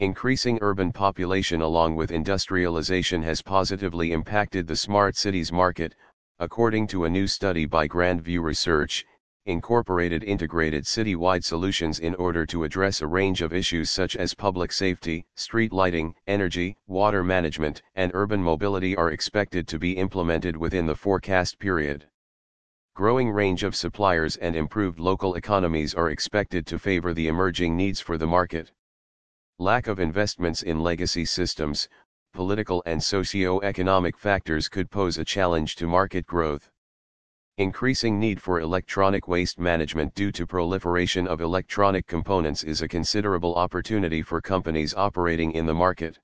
Increasing urban population along with industrialization has positively impacted the smart cities market, according to a new study by Grand View Research, incorporated integrated citywide solutions in order to address a range of issues such as public safety, street lighting, energy, water management, and urban mobility are expected to be implemented within the forecast period. Growing range of suppliers and improved local economies are expected to favor the emerging needs for the market. Lack of investments in legacy systems, political and socio-economic factors could pose a challenge to market growth. Increasing need for electronic waste management due to proliferation of electronic components is a considerable opportunity for companies operating in the market.